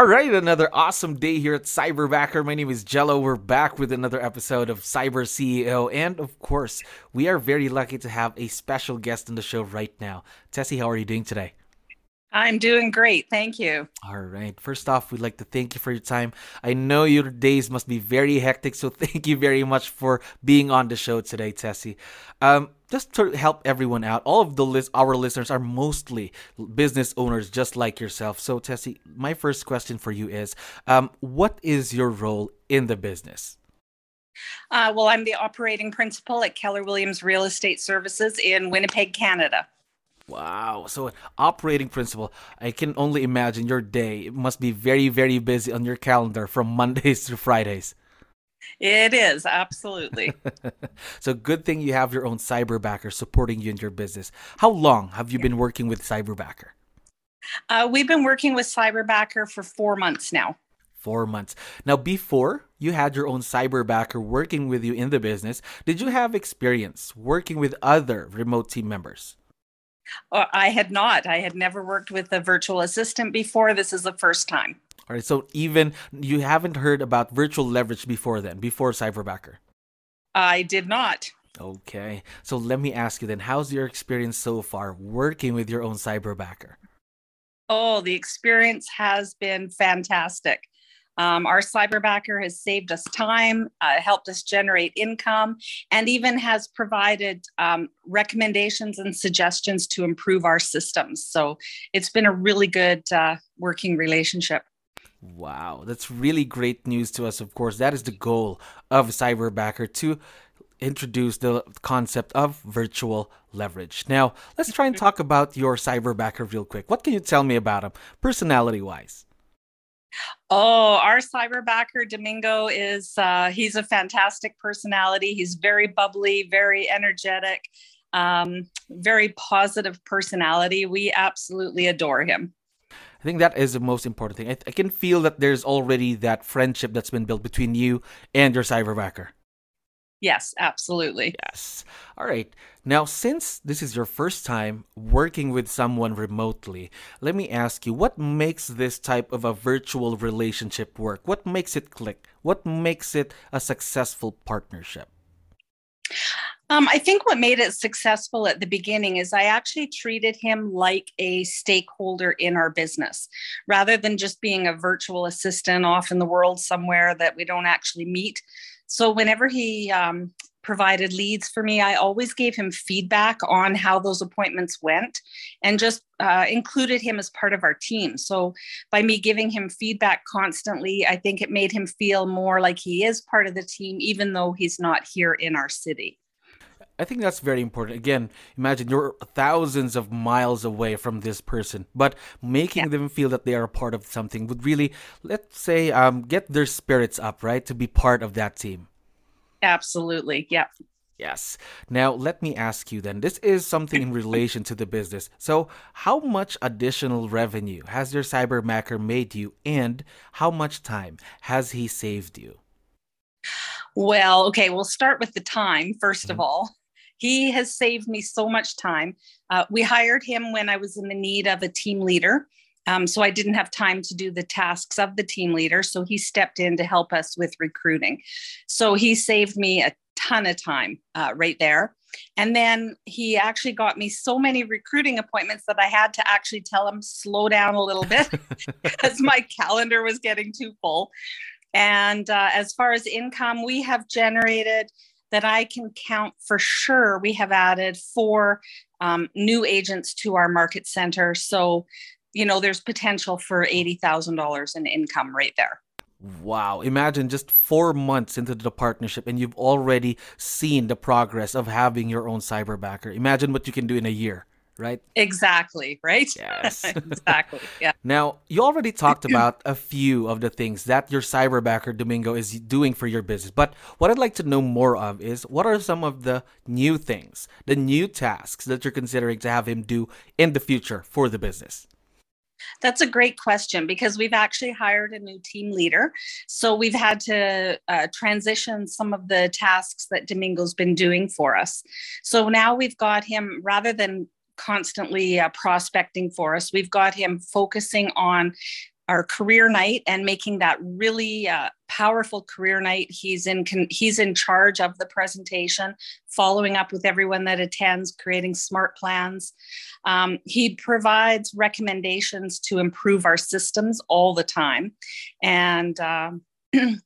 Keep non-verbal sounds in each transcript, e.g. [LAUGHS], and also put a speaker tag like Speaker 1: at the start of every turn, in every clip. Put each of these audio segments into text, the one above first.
Speaker 1: All right, another awesome day here at Cyberbacker. My name is Jello. We're back with another episode of Cyber CEO. And of course, we are very lucky to have a special guest on the show right now. Tessie, how are you doing today?
Speaker 2: I'm doing great. Thank you.
Speaker 1: All right. First off, we'd like to thank you for your time. I know your days must be very hectic, so [LAUGHS] thank you very much for being on the show today, Tessie. Um, just to help everyone out, all of the list, our listeners are mostly business owners just like yourself. So, Tessie, my first question for you is um, what is your role in the business?
Speaker 2: Uh, well, I'm the operating principal at Keller Williams Real Estate Services in Winnipeg, Canada.
Speaker 1: Wow. So an operating principal. I can only imagine your day it must be very, very busy on your calendar from [LAUGHS] Mondays to Fridays.
Speaker 2: It is, absolutely. [LAUGHS]
Speaker 1: so good thing you have your own cyberbacker supporting you in your business. How long have you been working with Cyberbacker?
Speaker 2: Uh, we've been working with Cyberbacker for four months now.
Speaker 1: Four months. Now, before you had your own cyberbacker working with you in the business, did you have experience working with other remote team members?
Speaker 2: I had not. I had never worked with a virtual assistant before. This is the first time.
Speaker 1: All right. So even you haven't heard about virtual leverage before then, before Cyberbacker?
Speaker 2: I did not.
Speaker 1: Okay. So let me ask you then, how's your experience so far working with your own cyberbacker?
Speaker 2: Oh, the experience has been fantastic. Um, our cyberbacker has saved us time, uh, helped us generate income, and even has provided um, recommendations and suggestions to improve our systems. So it's been a really good uh, working relationship.
Speaker 1: Wow, that's really great news to us, of course. That is the goal of Cyberbacker to introduce the concept of virtual leverage. Now, let's try and talk about your Cyberbacker real quick. What can you tell me about him, personality wise?
Speaker 2: Oh, our cyberbacker Domingo is uh, he's a fantastic personality. He's very bubbly, very energetic, um, very positive personality. We absolutely adore him.
Speaker 1: I think that is the most important thing. I, I can feel that there's already that friendship that's been built between you and your cyberbacker.
Speaker 2: Yes, absolutely.
Speaker 1: Yes. All right. Now, since this is your first time working with someone remotely, let me ask you what makes this type of a virtual relationship work? What makes it click? What makes it a successful partnership?
Speaker 2: Um, I think what made it successful at the beginning is I actually treated him like a stakeholder in our business rather than just being a virtual assistant off in the world somewhere that we don't actually meet. So whenever he um, provided leads for me, I always gave him feedback on how those appointments went and just uh, included him as part of our team. So by me giving him feedback constantly, I think it made him feel more like he is part of the team, even though he's not here in our city.
Speaker 1: I think that's very important. Again, imagine you're thousands of miles away from this person, but making yeah. them feel that they are a part of something would really, let's say, um, get their spirits up, right? To be part of that team.
Speaker 2: Absolutely. Yeah.
Speaker 1: Yes. Now, let me ask you then this is something in relation to the business. So, how much additional revenue has your cyberbacker made you, and how much time has he saved you?
Speaker 2: Well, okay, we'll start with the time 1st mm-hmm. of all. He has saved me so much time. Uh, we hired him when I was in the need of a team leader. Um, so I didn't have time to do the tasks of the team leader. So he stepped in to help us with recruiting. So he saved me a ton of time uh, right there. And then he actually got me so many recruiting appointments that I had to actually tell him slow down a little bit [LAUGHS] because my calendar was getting too full. And uh, as far as income, we have generated that I can count for sure. We have added four um, new agents to our market center. So, you know, there's potential for $80,000 in income right there.
Speaker 1: Wow. Imagine just four months into the partnership and you've already seen the progress of having your own cyberbacker. Imagine what you can do in a year, right?
Speaker 2: Exactly, right?
Speaker 1: Yes. [LAUGHS]
Speaker 2: exactly. Yeah.
Speaker 1: Now, you already talked [CLEARS THROAT] about a few of the things that your cyberbacker Domingo is doing for your business. But what I'd like to know more of is what are some of the new things, the new tasks that you're considering to have him do in the future for the business?
Speaker 2: That's a great question because we've actually hired a new team leader. So we've had to uh, transition some of the tasks that Domingo's been doing for us. So now we've got him, rather than constantly uh, prospecting for us, we've got him focusing on our career night and making that really uh, powerful career night. He's in con- he's in charge of the presentation, following up with everyone that attends, creating smart plans. Um, he provides recommendations to improve our systems all the time, and. Um, [CLEARS THROAT]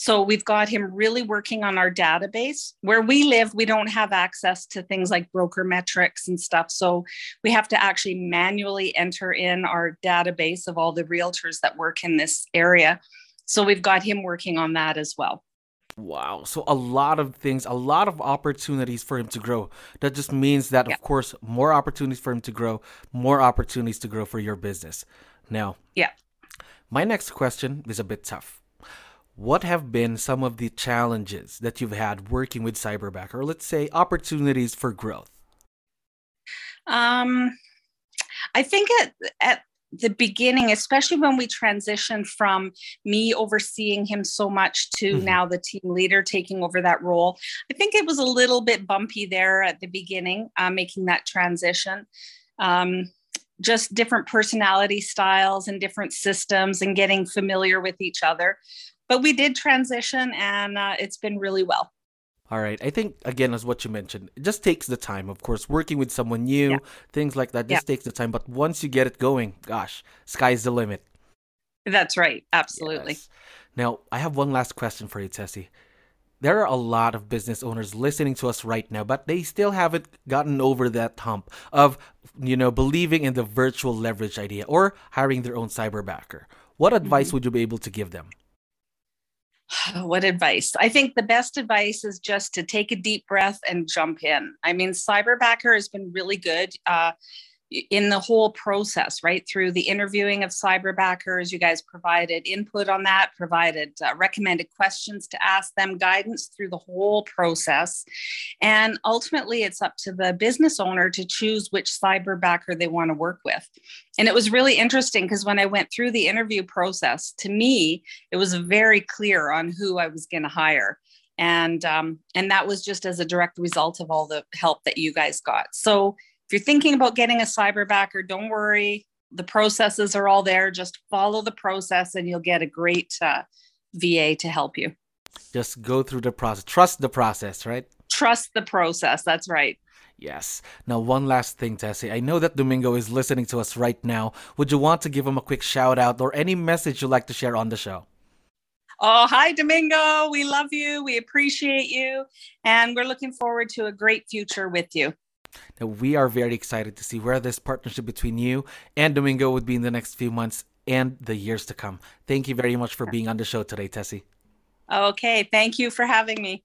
Speaker 2: So we've got him really working on our database. Where we live, we don't have access to things like broker metrics and stuff. So we have to actually manually enter in our database of all the realtors that work in this area. So we've got him working on that as well.
Speaker 1: Wow. So a lot of things, a lot of opportunities for him to grow. That just means that, yeah. of course, more opportunities for him to grow, more opportunities to grow for your business. Now,
Speaker 2: yeah.
Speaker 1: My next question is a bit tough what have been some of the challenges that you've had working with Cyberback, or let's say opportunities for growth?
Speaker 2: Um, I think at, at the beginning, especially when we transitioned from me overseeing him so much to mm-hmm. now the team leader taking over that role, I think it was a little bit bumpy there at the beginning, uh, making that transition. Um, just different personality styles and different systems and getting familiar with each other but we did transition and uh, it's been really well.
Speaker 1: All right. I think again, as what you mentioned, it just takes the time. Of course, working with someone new, yeah. things like that, just yeah. takes the time. But once you get it going, gosh, sky's the limit.
Speaker 2: That's right. Absolutely. Yes.
Speaker 1: Now, I have one last question for you, Tessie. There are a lot of business owners listening to us right now, but they still haven't gotten over that hump of, you know, believing in the virtual leverage idea or hiring their own cyberbacker. What advice mm-hmm. would you be able to give them? [SIGHS]
Speaker 2: what advice? I think the best advice is just to take a deep breath and jump in. I mean, Cyberbacker has been really good. Uh, in the whole process, right? Through the interviewing of cyberbackers, you guys provided input on that, provided uh, recommended questions to ask them, guidance through the whole process. And ultimately, it's up to the business owner to choose which cyberbacker they want to work with. And it was really interesting because when I went through the interview process, to me, it was very clear on who I was going to hire and um, and that was just as a direct result of all the help that you guys got so if you're thinking about getting a cyberbacker, don't worry. The processes are all there. Just follow the process and you'll get a great uh, VA to help you.
Speaker 1: Just go through the process. Trust the process, right?
Speaker 2: Trust the process. That's right.
Speaker 1: Yes. Now, one last thing, Tessie. I know that Domingo is listening to us right now. Would you want to give him a quick shout out or any message you'd like to share on the show?
Speaker 2: Oh, hi, Domingo. We love you. We appreciate you. And we're looking forward to a great future with you.
Speaker 1: Now, we are very excited to see where this partnership between you and Domingo would be in the next few months and the years to come. Thank you very much for being on the show today, Tessie.
Speaker 2: Okay. Thank you for having me.